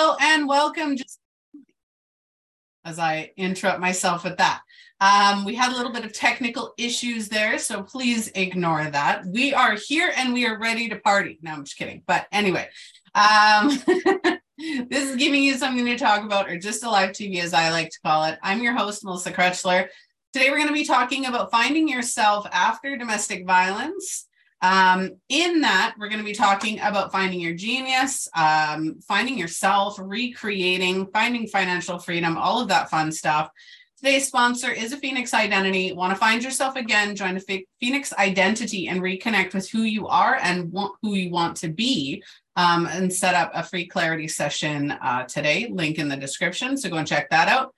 Oh, and welcome. Just as I interrupt myself with that. Um, we had a little bit of technical issues there, so please ignore that. We are here and we are ready to party. No, I'm just kidding. But anyway, um, this is giving you something to talk about, or just a live TV, as I like to call it. I'm your host, Melissa Krechler. Today, we're going to be talking about finding yourself after domestic violence. Um, in that, we're going to be talking about finding your genius, um, finding yourself, recreating, finding financial freedom, all of that fun stuff. Today's sponsor is a Phoenix Identity. Want to find yourself again? Join a Phoenix Identity and reconnect with who you are and who you want to be. Um, and set up a free clarity session uh, today. Link in the description. So go and check that out.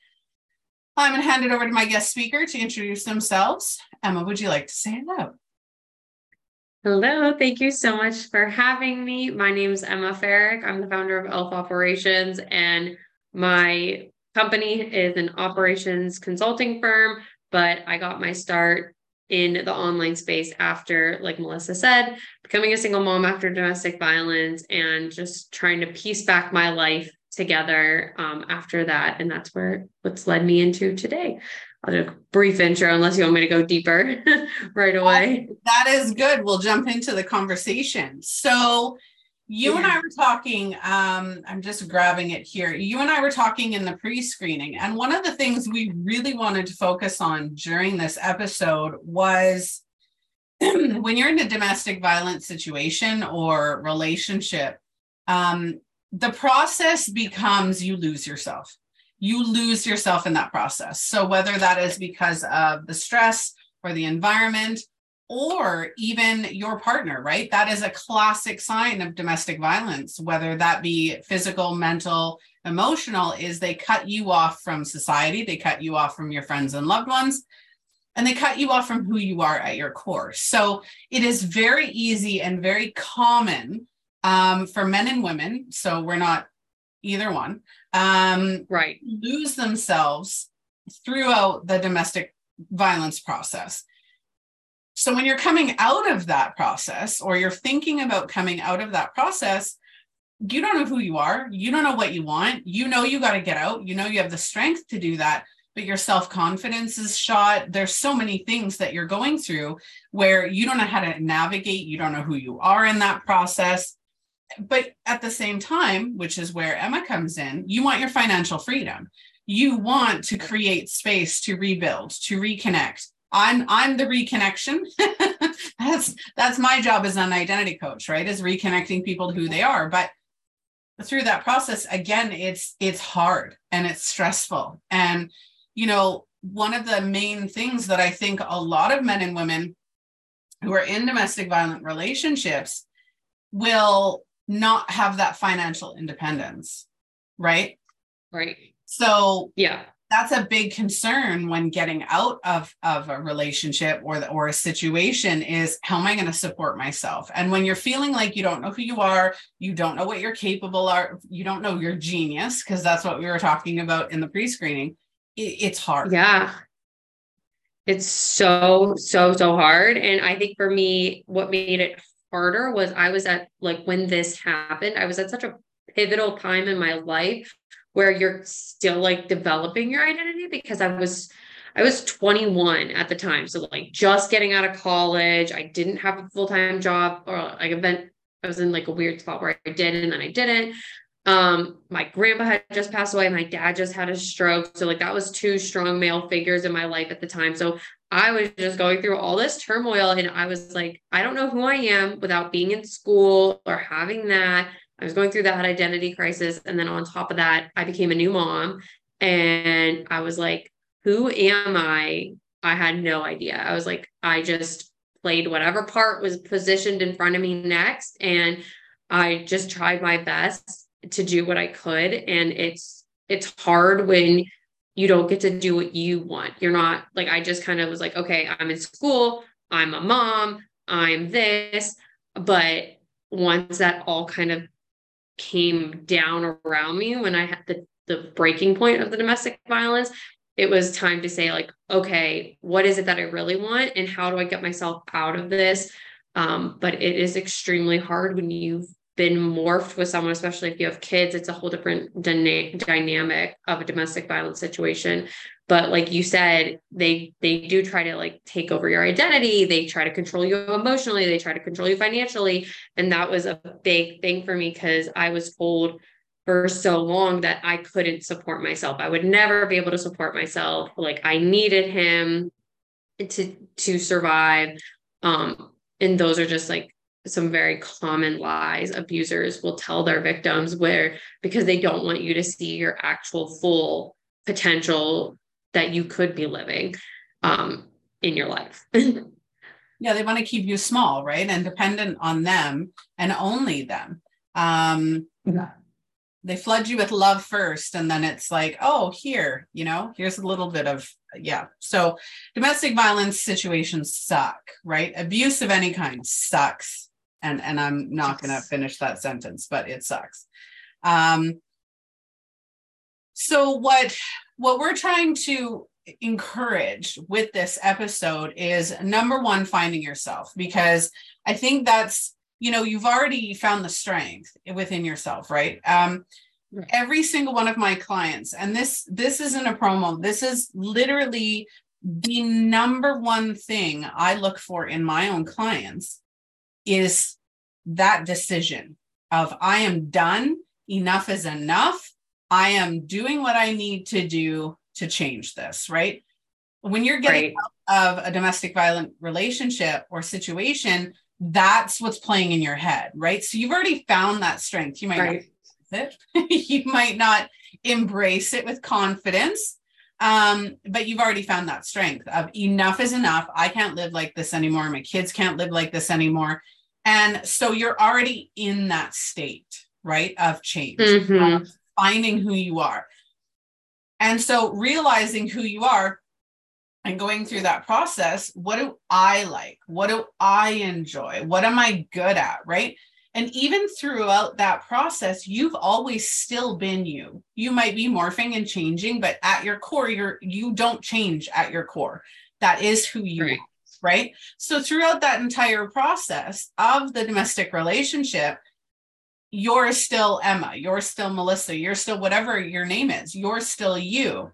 I'm going to hand it over to my guest speaker to introduce themselves. Emma, would you like to say hello? Hello, thank you so much for having me. My name is Emma Ferrick. I'm the founder of Elf Operations, and my company is an operations consulting firm, but I got my start in the online space after, like Melissa said, becoming a single mom after domestic violence and just trying to piece back my life together um, after that. And that's where what's led me into today. I'll do a brief intro unless you want me to go deeper right away. That is good. We'll jump into the conversation. So you yeah. and I were talking, um, I'm just grabbing it here. You and I were talking in the pre screening, and one of the things we really wanted to focus on during this episode was when you're in a domestic violence situation or relationship, um, the process becomes you lose yourself. You lose yourself in that process. So, whether that is because of the stress or the environment or even your partner, right? That is a classic sign of domestic violence, whether that be physical, mental, emotional, is they cut you off from society, they cut you off from your friends and loved ones, and they cut you off from who you are at your core. So it is very easy and very common um, for men and women. So we're not either one. Um, right. Lose themselves throughout the domestic violence process. So when you're coming out of that process or you're thinking about coming out of that process, you don't know who you are. You don't know what you want. You know you got to get out. You know you have the strength to do that, but your self-confidence is shot. There's so many things that you're going through where you don't know how to navigate. You don't know who you are in that process. But at the same time, which is where Emma comes in, you want your financial freedom. You want to create space to rebuild, to reconnect, I'm I'm the reconnection. that's that's my job as an identity coach, right? Is reconnecting people to who they are. But through that process, again, it's it's hard and it's stressful. And you know, one of the main things that I think a lot of men and women who are in domestic violent relationships will not have that financial independence, right? Right. So, yeah that's a big concern when getting out of, of a relationship or the, or a situation is how am I going to support myself? And when you're feeling like you don't know who you are, you don't know what you're capable are, you don't know your genius because that's what we were talking about in the pre-screening. It, it's hard. Yeah. It's so so so hard and I think for me what made it harder was I was at like when this happened, I was at such a pivotal time in my life where you're still like developing your identity because I was I was 21 at the time. So like just getting out of college. I didn't have a full-time job or like event. I was in like a weird spot where I did and then I didn't. Um, my grandpa had just passed away. My dad just had a stroke. So like that was two strong male figures in my life at the time. So I was just going through all this turmoil and I was like, I don't know who I am without being in school or having that. I was going through that identity crisis. And then on top of that, I became a new mom. And I was like, who am I? I had no idea. I was like, I just played whatever part was positioned in front of me next. And I just tried my best to do what I could. And it's, it's hard when you don't get to do what you want. You're not like, I just kind of was like, okay, I'm in school, I'm a mom, I'm this. But once that all kind of came down around me when I had the, the breaking point of the domestic violence, it was time to say, like, okay, what is it that I really want? And how do I get myself out of this Um, but it is extremely hard when you've been morphed with someone, especially if you have kids, it's a whole different dyna- dynamic of a domestic violence situation. But like you said, they they do try to like take over your identity. They try to control you emotionally. They try to control you financially. And that was a big thing for me because I was told for so long that I couldn't support myself. I would never be able to support myself. Like I needed him to to survive. Um, and those are just like some very common lies abusers will tell their victims where because they don't want you to see your actual full potential that you could be living um, in your life. yeah, they want to keep you small, right? And dependent on them and only them. Um, yeah. They flood you with love first, and then it's like, oh, here, you know, here's a little bit of, yeah. So domestic violence situations suck, right? Abuse of any kind sucks and and i'm not going to finish that sentence but it sucks. Um so what what we're trying to encourage with this episode is number one finding yourself because i think that's you know you've already found the strength within yourself right? Um every single one of my clients and this this isn't a promo this is literally the number one thing i look for in my own clients is that decision of I am done, enough is enough. I am doing what I need to do to change this, right? When you're getting right. out of a domestic violent relationship or situation, that's what's playing in your head, right? So you've already found that strength. You might right. not it. you might not embrace it with confidence. Um, but you've already found that strength of enough is enough. I can't live like this anymore. My kids can't live like this anymore. And so you're already in that state, right, of change, mm-hmm. finding who you are. And so realizing who you are and going through that process, what do I like? What do I enjoy? What am I good at, right? And even throughout that process, you've always still been you. You might be morphing and changing, but at your core, you're you don't change at your core. That is who you right. are right? So throughout that entire process of the domestic relationship, you're still Emma, you're still Melissa, you're still whatever your name is, you're still you.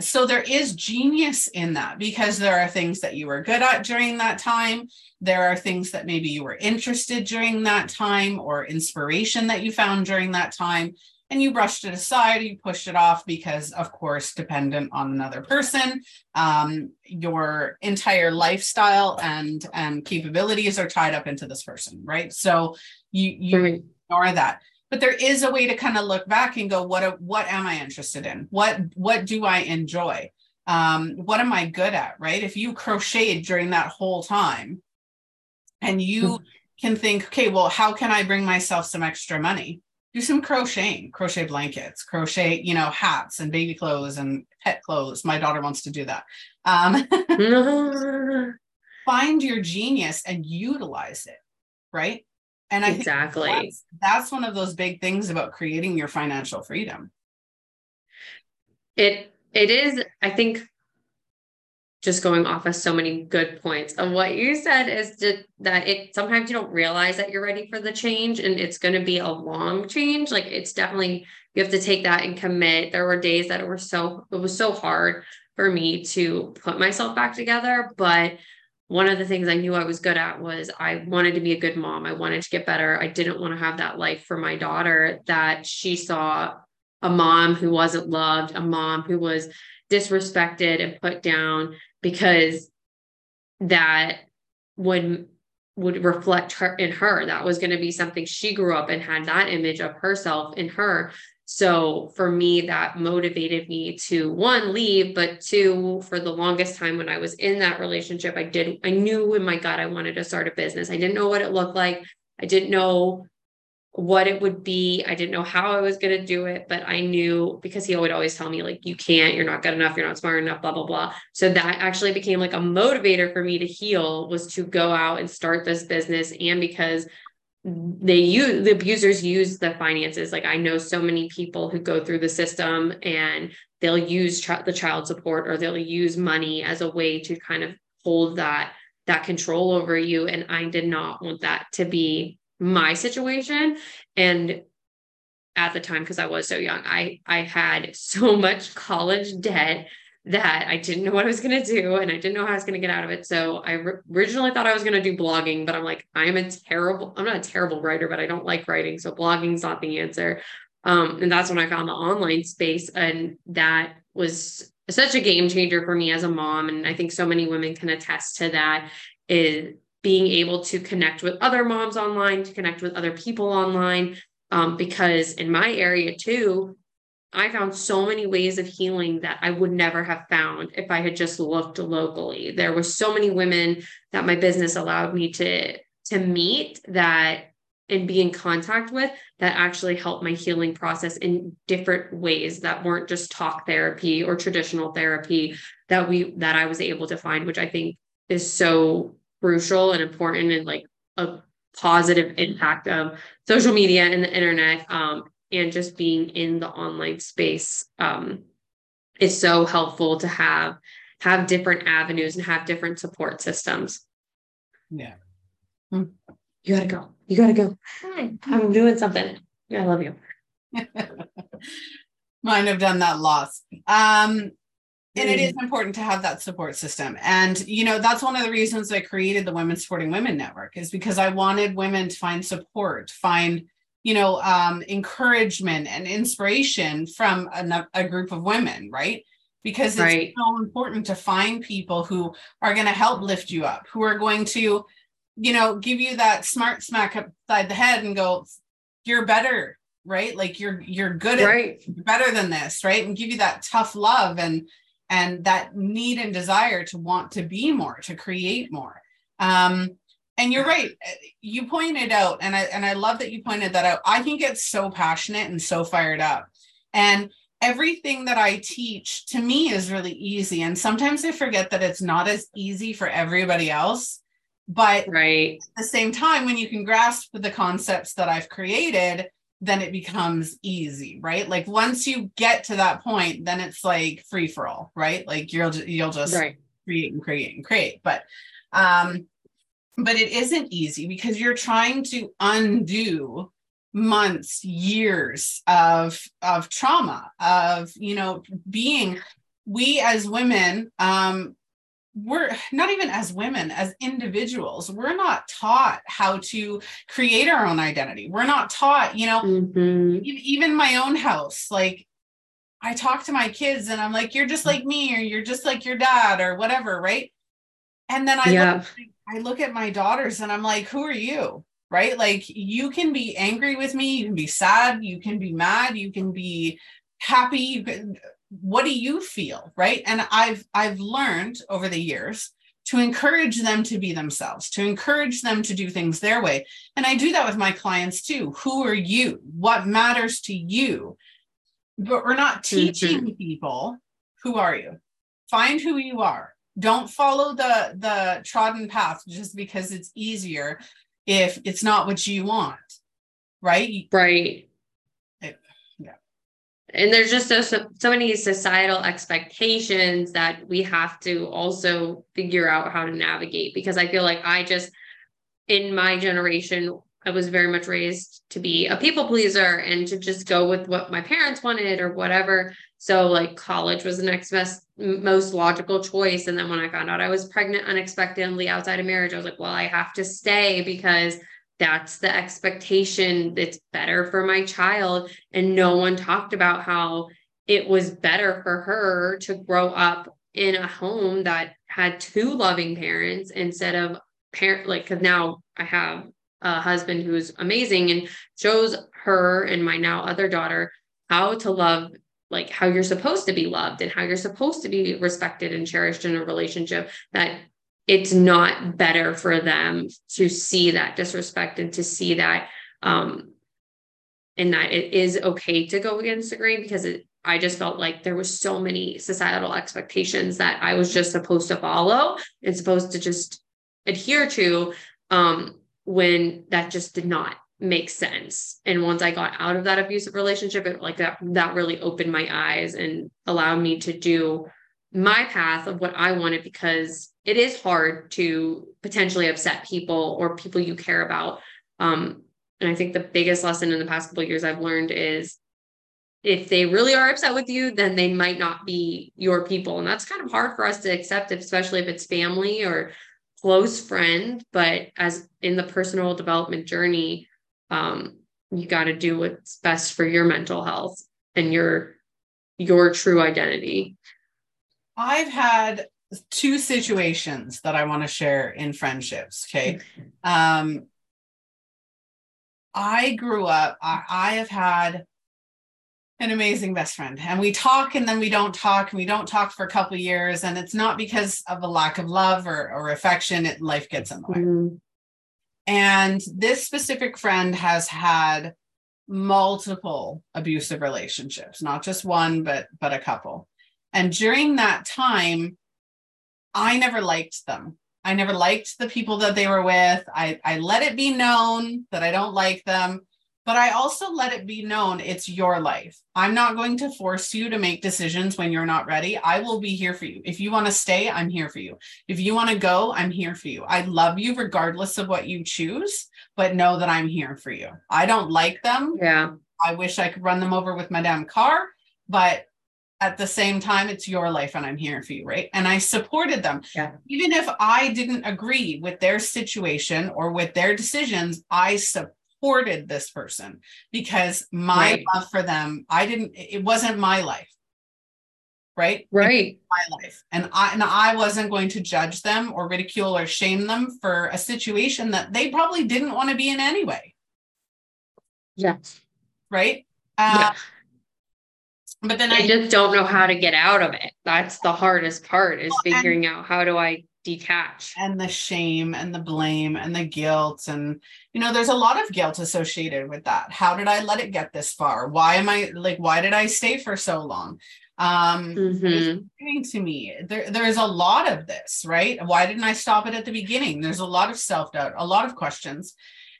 So there is genius in that because there are things that you were good at during that time. There are things that maybe you were interested during that time or inspiration that you found during that time and you brushed it aside, you pushed it off because, of course, dependent on another person. Um, your entire lifestyle and and capabilities are tied up into this person, right? So you you right. ignore that. But there is a way to kind of look back and go, what what am I interested in? What what do I enjoy? Um, what am I good at? Right? If you crocheted during that whole time, and you mm-hmm. can think, okay, well, how can I bring myself some extra money? do some crocheting, crochet blankets, crochet, you know, hats and baby clothes and pet clothes. My daughter wants to do that. Um, find your genius and utilize it, right? And I exactly. that's, that's one of those big things about creating your financial freedom. It it is, I think just going off of so many good points of what you said is that it sometimes you don't realize that you're ready for the change and it's going to be a long change. Like it's definitely you have to take that and commit. There were days that it were so it was so hard for me to put myself back together but one of the things I knew I was good at was I wanted to be a good mom. I wanted to get better. I didn't want to have that life for my daughter that she saw a mom who wasn't loved, a mom who was disrespected and put down because that would would reflect her in her that was going to be something she grew up and had that image of herself in her so for me that motivated me to one leave but two for the longest time when i was in that relationship i did i knew in my gut i wanted to start a business i didn't know what it looked like i didn't know what it would be. I didn't know how I was going to do it, but I knew because he would always tell me, like, you can't, you're not good enough, you're not smart enough, blah, blah, blah. So that actually became like a motivator for me to heal was to go out and start this business. And because they use the abusers use the finances. Like I know so many people who go through the system and they'll use the child support or they'll use money as a way to kind of hold that that control over you. And I did not want that to be my situation. And at the time, because I was so young, I I had so much college debt that I didn't know what I was going to do and I didn't know how I was going to get out of it. So I originally thought I was going to do blogging, but I'm like, I'm a terrible, I'm not a terrible writer, but I don't like writing. So blogging's not the answer. Um, and that's when I found the online space. And that was such a game changer for me as a mom. And I think so many women can attest to that is being able to connect with other moms online, to connect with other people online. Um, because in my area too, I found so many ways of healing that I would never have found if I had just looked locally. There were so many women that my business allowed me to to meet that and be in contact with that actually helped my healing process in different ways that weren't just talk therapy or traditional therapy that we that I was able to find which I think is so crucial and important and like a positive impact of social media and the internet um, and just being in the online space um, is so helpful to have have different avenues and have different support systems. Yeah. Hmm. you gotta go. You gotta go. Hi. i'm doing something. I love you. Might have done that lots. Um and it is mm. important to have that support system. And you know that's one of the reasons i created the women supporting women network is because i wanted women to find support find you know um, encouragement and inspiration from a, a, group of women right because it's right. so important to find people who are going to help lift you up who are going to you know give you that smart smack upside the head and go you're better right like you're you're good at right. better than this right and give you that tough love and and that need and desire to want to be more to create more um and you're right. You pointed out and i and i love that you pointed that out. I can get so passionate and so fired up. And everything that i teach to me is really easy. And sometimes i forget that it's not as easy for everybody else. But right. at the same time when you can grasp the concepts that i've created then it becomes easy right? Like once you get to that point then it's like free for all right? Like you'll you'll just right. create and create and create. But um but it isn't easy because you're trying to undo months years of of trauma of you know being we as women um we're not even as women as individuals we're not taught how to create our own identity we're not taught you know mm-hmm. even my own house like i talk to my kids and i'm like you're just like me or you're just like your dad or whatever right and then i yeah. look, I look at my daughters and I'm like, who are you? Right? Like you can be angry with me, you can be sad, you can be mad, you can be happy, you can what do you feel? Right. And I've I've learned over the years to encourage them to be themselves, to encourage them to do things their way. And I do that with my clients too. Who are you? What matters to you? But we're not teaching mm-hmm. people who are you? Find who you are don't follow the the trodden path just because it's easier if it's not what you want right? Right. It, yeah. And there's just so, so, so many societal expectations that we have to also figure out how to navigate because i feel like i just in my generation I was very much raised to be a people pleaser and to just go with what my parents wanted or whatever. So like college was the next best most logical choice. And then when I found out I was pregnant unexpectedly outside of marriage, I was like, well, I have to stay because that's the expectation. It's better for my child. And no one talked about how it was better for her to grow up in a home that had two loving parents instead of parent like because now I have a husband who's amazing and shows her and my now other daughter how to love like how you're supposed to be loved and how you're supposed to be respected and cherished in a relationship that it's not better for them to see that disrespect and to see that um and that it is okay to go against the grain because it I just felt like there was so many societal expectations that I was just supposed to follow and supposed to just adhere to um when that just did not make sense. And once I got out of that abusive relationship, it like that that really opened my eyes and allowed me to do my path of what I wanted because it is hard to potentially upset people or people you care about. Um, and I think the biggest lesson in the past couple years I've learned is if they really are upset with you, then they might not be your people. And that's kind of hard for us to accept, especially if it's family or close friend. But as in the personal development journey, um, you got to do what's best for your mental health and your your true identity. I've had two situations that I want to share in friendships. Okay. Um, I grew up, I, I have had an amazing best friend and we talk and then we don't talk and we don't talk for a couple years and it's not because of a lack of love or, or affection it life gets in the way mm-hmm. And this specific friend has had multiple abusive relationships not just one but but a couple. And during that time i never liked them. I never liked the people that they were with. I i let it be known that i don't like them but I also let it be known it's your life. I'm not going to force you to make decisions when you're not ready. I will be here for you. If you want to stay, I'm here for you. If you want to go, I'm here for you. I love you regardless of what you choose, but know that I'm here for you. I don't like them. Yeah. I wish I could run them over with my damn car, but at the same time, it's your life and I'm here for you, right? And I supported them. Yeah. Even if I didn't agree with their situation or with their decisions, I support supported this person because my right. love for them, I didn't, it wasn't my life. Right. Right. My life. And I and I wasn't going to judge them or ridicule or shame them for a situation that they probably didn't want to be in anyway. Yes. Right. Uh, yeah. But then I, I just don't know how to get out of it. That's the hardest part is well, figuring out how do I detach and the shame and the blame and the guilt and you know there's a lot of guilt associated with that. How did i let it get this far? Why am i like why did i stay for so long? Um mm-hmm. to me. There, there's a lot of this right? Why didn't i stop it at the beginning? There's a lot of self-doubt a lot of questions.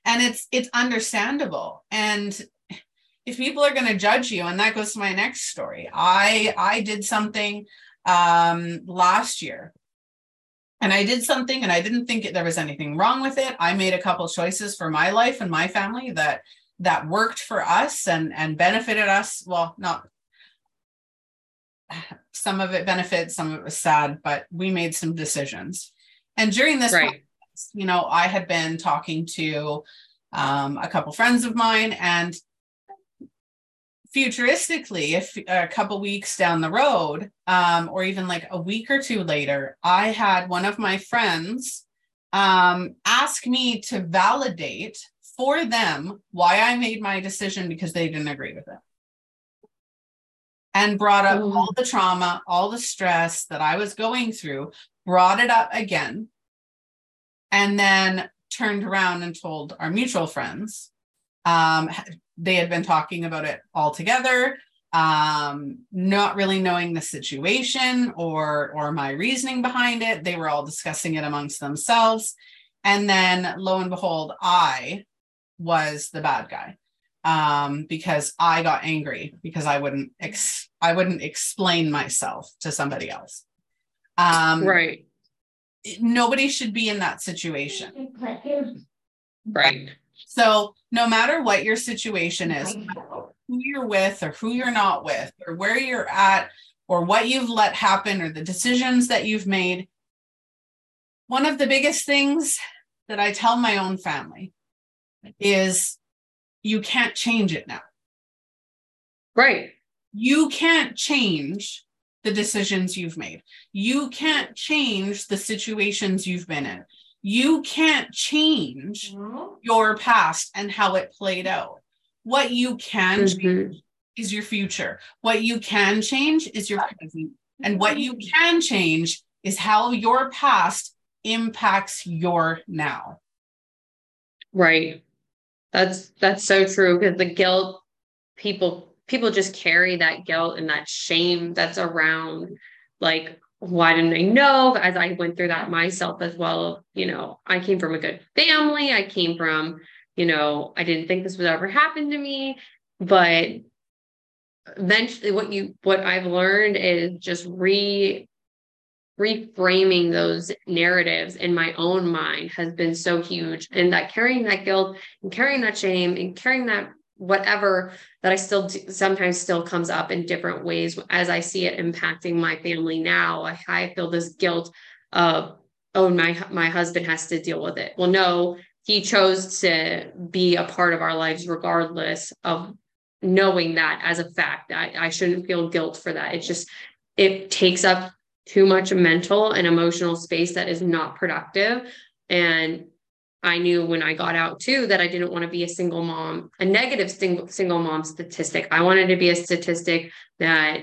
And it's it's understandable. And if people are going to judge you and that goes to my next story i i did something um last year and I did something and I didn't think there was anything wrong with it. I made a couple choices for my life and my family that that worked for us and and benefited us. Well, not some of it benefited, some of it was sad, but we made some decisions. And during this, right. process, you know, I had been talking to um, a couple friends of mine, and futuristically, if a couple weeks down the road, um, or even like a week or two later, I had one of my friends um, ask me to validate for them why I made my decision because they didn't agree with it. And brought up oh. all the trauma, all the stress that I was going through, brought it up again, and then turned around and told our mutual friends um, they had been talking about it all together um, not really knowing the situation or or my reasoning behind it. They were all discussing it amongst themselves. And then lo and behold i was the bad guy um, because i got angry because i wouldn't ex- i wouldn't explain myself to somebody else. Um, right. nobody should be in that situation. Right so no matter what your situation is, who you're with or who you're not with, or where you're at, or what you've let happen, or the decisions that you've made, one of the biggest things that I tell my own family is you can't change it now. Right. You can't change the decisions you've made. You can't change the situations you've been in you can't change mm-hmm. your past and how it played out. What you can mm-hmm. change is your future. What you can change is your present. And what you can change is how your past impacts your now. Right. That's that's so true because the guilt people people just carry that guilt and that shame that's around like why didn't I know? As I went through that myself as well, you know, I came from a good family. I came from, you know, I didn't think this would ever happen to me. But eventually what you what I've learned is just re reframing those narratives in my own mind has been so huge and that carrying that guilt and carrying that shame and carrying that whatever that I still do, sometimes still comes up in different ways as I see it impacting my family now. I, I feel this guilt of, oh, my my husband has to deal with it. Well, no, he chose to be a part of our lives regardless of knowing that as a fact. I, I shouldn't feel guilt for that. It's just it takes up too much mental and emotional space that is not productive. And I knew when I got out too that I didn't want to be a single mom, a negative single single mom statistic. I wanted to be a statistic that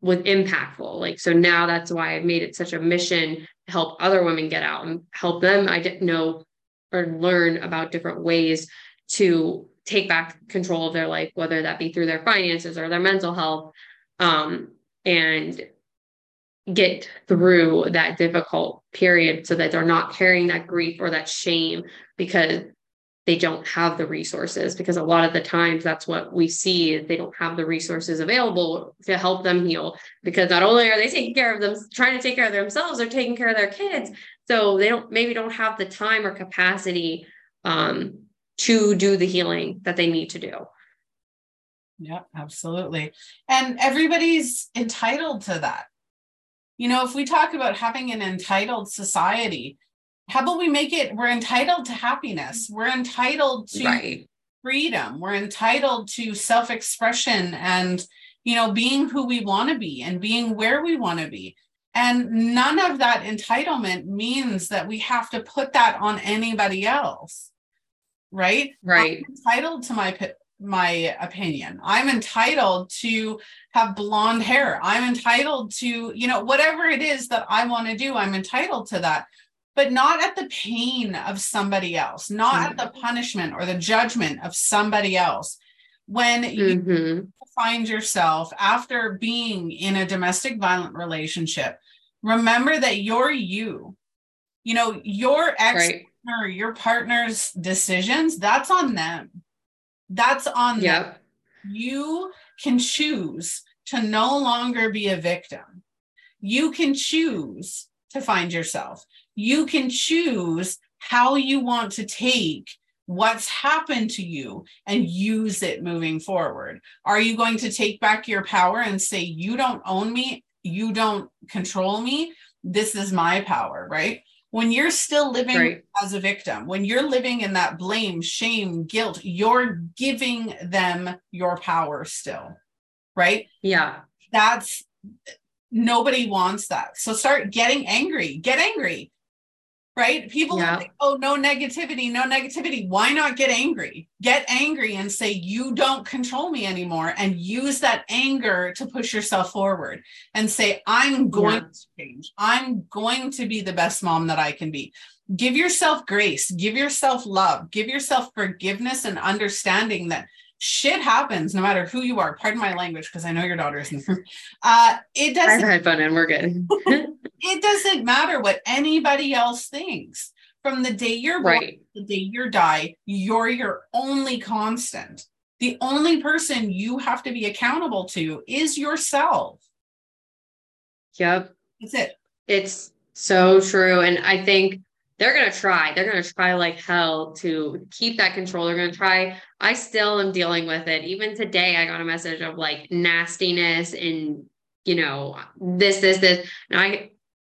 was impactful. Like so now that's why I've made it such a mission to help other women get out and help them I didn't know or learn about different ways to take back control of their life, whether that be through their finances or their mental health. Um, and get through that difficult period so that they're not carrying that grief or that shame because they don't have the resources. Because a lot of the times that's what we see is they don't have the resources available to help them heal. Because not only are they taking care of them trying to take care of themselves they're taking care of their kids. So they don't maybe don't have the time or capacity um, to do the healing that they need to do. Yeah absolutely. And everybody's entitled to that you know, if we talk about having an entitled society, how about we make it we're entitled to happiness, we're entitled to right. freedom, we're entitled to self expression and, you know, being who we want to be and being where we want to be. And none of that entitlement means that we have to put that on anybody else. Right? Right. I'm entitled to my my opinion. I'm entitled to have blonde hair. I'm entitled to, you know, whatever it is that I want to do, I'm entitled to that, but not at the pain of somebody else, not mm-hmm. at the mm-hmm. punishment or the judgment of somebody else. When mm-hmm. you find yourself after being in a domestic violent relationship, remember that you're you. You know, your ex right. or your partner's decisions, that's on them that's on yep. them. You can choose to no longer be a victim. You can choose to find yourself. You can choose how you want to take what's happened to you and use it moving forward. Are you going to take back your power and say, You don't own me, you don't control me? This is my power, right? When you're still living right. as a victim, when you're living in that blame, shame, guilt, you're giving them your power still. Right? Yeah. That's nobody wants that. So start getting angry. Get angry right? People yeah. think, oh, no negativity, no negativity. Why not get angry? Get angry and say, you don't control me anymore, and use that anger to push yourself forward and say, I'm going yeah. to change. I'm going to be the best mom that I can be. Give yourself grace, give yourself love, give yourself forgiveness and understanding that shit happens no matter who you are. Pardon my language because I know your daughter is in the room. Uh, it doesn't. I've had fun and we're good. it doesn't matter what anybody else thinks. From the day you're born, right. the day you die, you're your only constant. The only person you have to be accountable to is yourself. Yep. That's it. It's so true. And I think they're going to try. They're going to try like hell to keep that control. They're going to try. I still am dealing with it. Even today, I got a message of like nastiness and, you know, this, this, this. And I,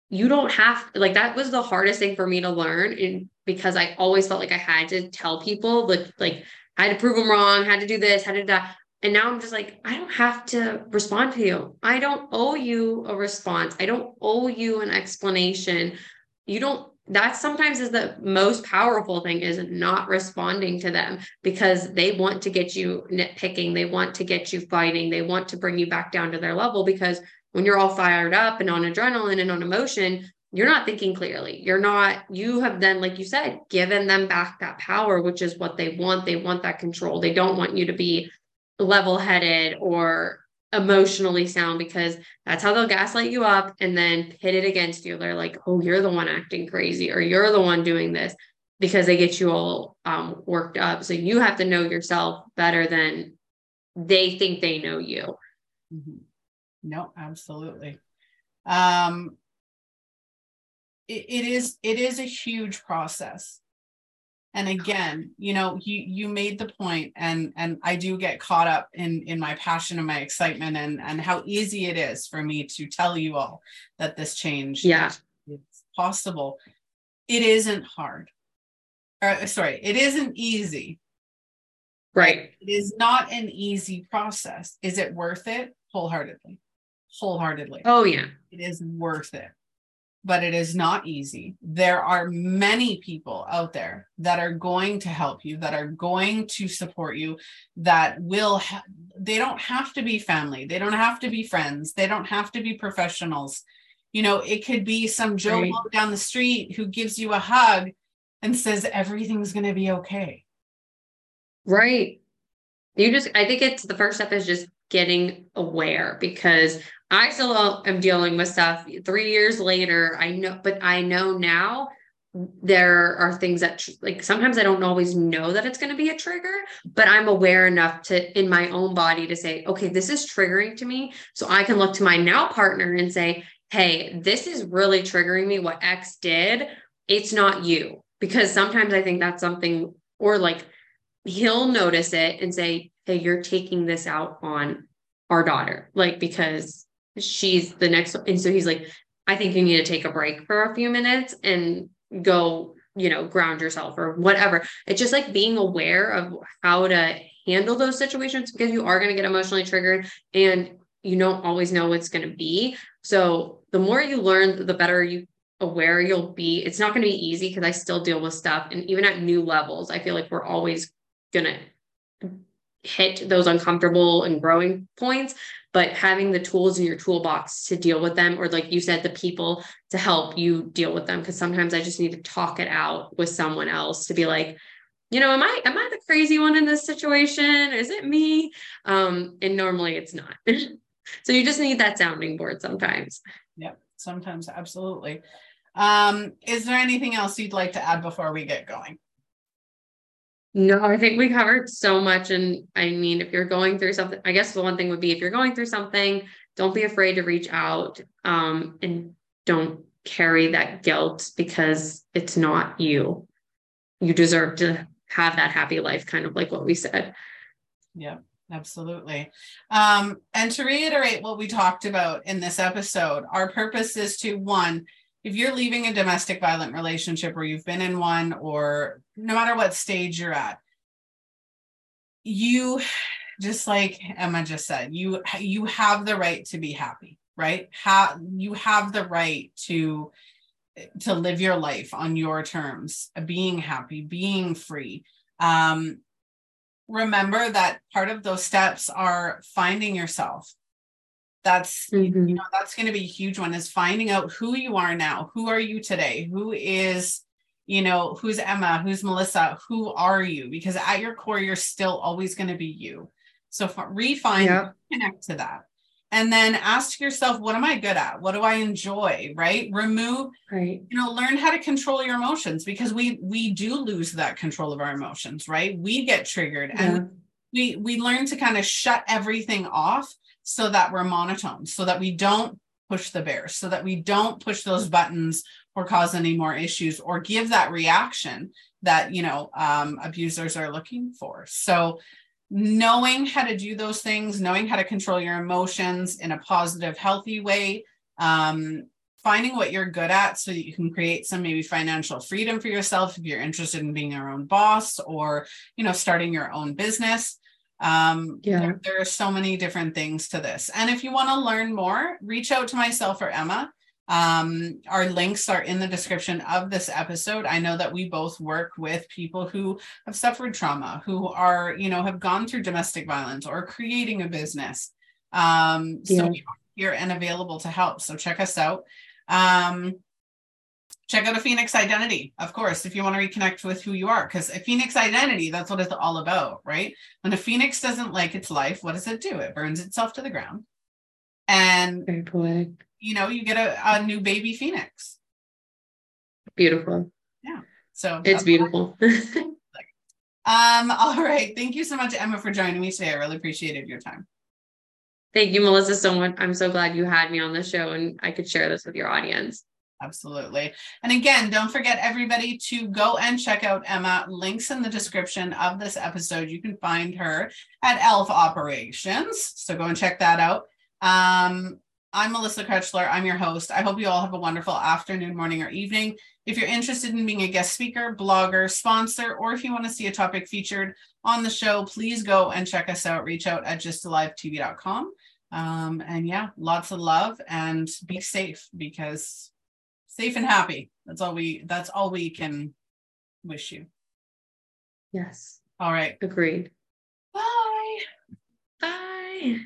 you don't have, like, that was the hardest thing for me to learn. And because I always felt like I had to tell people, like, like, I had to prove them wrong, had to do this, had to do that. And now I'm just like, I don't have to respond to you. I don't owe you a response. I don't owe you an explanation. You don't that sometimes is the most powerful thing is not responding to them because they want to get you nitpicking. They want to get you fighting. They want to bring you back down to their level because when you're all fired up and on adrenaline and on emotion you're not thinking clearly. You're not you have then like you said given them back that power which is what they want. They want that control. They don't want you to be level headed or emotionally sound because that's how they'll gaslight you up and then pit it against you. They're like, oh, you're the one acting crazy or you're the one doing this because they get you all um, worked up. So you have to know yourself better than they think they know you. Mm-hmm. No, absolutely. Um, it, it is it is a huge process and again you know you you made the point and and i do get caught up in in my passion and my excitement and and how easy it is for me to tell you all that this change yeah. is possible. It isn't hard. Or, sorry it isn't easy. Right. It is not an easy process. Is it worth it? Wholeheartedly. Wholeheartedly. Oh yeah. It is worth it but it is not easy. There are many people out there that are going to help you, that are going to support you, that will, ha- they don't have to be family, they don't have to be friends, they don't have to be professionals. You know, it could be some Joe right. down the street who gives you a hug and says everything's going to be okay. Right. You just, I think it's the first step is just getting aware because I still am dealing with stuff three years later. I know, but I know now there are things that like sometimes I don't always know that it's going to be a trigger, but I'm aware enough to in my own body to say, okay, this is triggering to me. So I can look to my now partner and say, hey, this is really triggering me. What X did, it's not you. Because sometimes I think that's something, or like he'll notice it and say, hey, you're taking this out on our daughter. Like, because she's the next and so he's like i think you need to take a break for a few minutes and go you know ground yourself or whatever it's just like being aware of how to handle those situations because you are going to get emotionally triggered and you don't always know what's going to be so the more you learn the better you aware you'll be it's not going to be easy because i still deal with stuff and even at new levels i feel like we're always going to hit those uncomfortable and growing points but having the tools in your toolbox to deal with them or like you said the people to help you deal with them. Because sometimes i just need to talk it out with someone else to be like you know am i am i the crazy one in this situation? Is it me? Um and normally it's not. So you just need that sounding board sometimes. Yep sometimes absolutely. Um is there anything else you'd like to add before we get going no, I think we covered so much. And I mean, if you're going through something, I guess the one thing would be if you're going through something, don't be afraid to reach out um, and don't carry that guilt because it's not you. You deserve to have that happy life, kind of like what we said. Yeah, absolutely. Um, and to reiterate what we talked about in this episode, our purpose is to one, if you're leaving a domestic violent relationship or you've been in one or no matter what stage you're at you just like emma just said you you have the right to be happy right? Have you have the right to to live your life on your terms being happy being free. Um remember that part of those steps are finding yourself that's mm-hmm. you know that's going to be a huge one is finding out who you are now. Who are you today? Who is you know who's emma? Who's melissa? Who are you? Because at your core you're still always going to be you. So refine yeah. connect to that. And then ask yourself what am i good at? What do i enjoy right? Remove right. you know learn how to control your emotions because we we do lose that control of our emotions right? We get triggered yeah. and we we learn to kind of shut everything off so that we're monotone, so that we don't push the bears, so that we don't push those buttons or cause any more issues or give that reaction that you know um, abusers are looking for. So knowing how to do those things, knowing how to control your emotions in a positive, healthy way, um, finding what you're good at so that you can create some maybe financial freedom for yourself if you're interested in being your own boss or you know starting your own business um, yeah. There, there, are so many different things to this. And if you want to learn more, reach out to myself or Emma. Um, our links are in the description of this episode. I know that we both work with people who have suffered trauma, who are, you know, have gone through domestic violence or creating a business. Um, yeah. so we are here and available to help. So check us out. Um, check out a phoenix identity of course if you want to reconnect with who you are because a phoenix identity that's what it's all about right? When a phoenix doesn't like its life what does it do? It burns itself to the ground. And you know you get a, a new baby phoenix. Beautiful. Yeah so it's beautiful. Um all right thank you so much emma for joining me today. I really appreciated your time. Thank you melissa so much. I'm so glad you had me on the show and i could share this with your audience Absolutely. And again, don't forget everybody to go and check out Emma. Links in the description of this episode. You can find her at Elf Operations. So go and check that out. Um, I'm Melissa Krechler. I'm your host. I hope you all have a wonderful afternoon, morning, or evening. If you're interested in being a guest speaker, blogger, sponsor, or if you want to see a topic featured on the show, please go and check us out. Reach out at gysttalivetv.com. Um, and yeah, lots of love and be safe because safe and happy. That's all we that's all we can wish you. Yes. All right. Agreed. Bye. Bye.